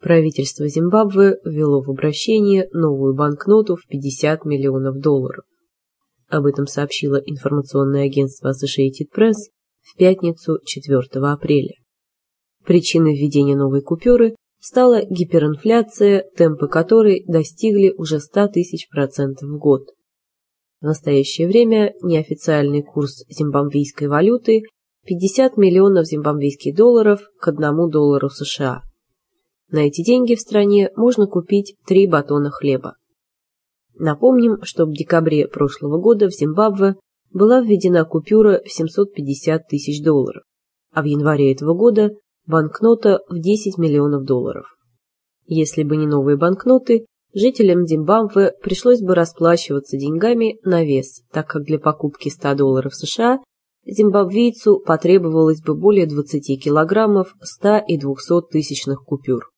правительство Зимбабве ввело в обращение новую банкноту в 50 миллионов долларов. Об этом сообщило информационное агентство Associated Press в пятницу 4 апреля. Причиной введения новой купюры стала гиперинфляция, темпы которой достигли уже 100 тысяч процентов в год. В настоящее время неофициальный курс зимбабвийской валюты 50 миллионов зимбабвийских долларов к 1 доллару США. На эти деньги в стране можно купить три батона хлеба. Напомним, что в декабре прошлого года в Зимбабве была введена купюра в 750 тысяч долларов, а в январе этого года банкнота в 10 миллионов долларов. Если бы не новые банкноты, жителям Зимбабве пришлось бы расплачиваться деньгами на вес, так как для покупки 100 долларов США зимбабвийцу потребовалось бы более 20 килограммов 100 и 200 тысячных купюр.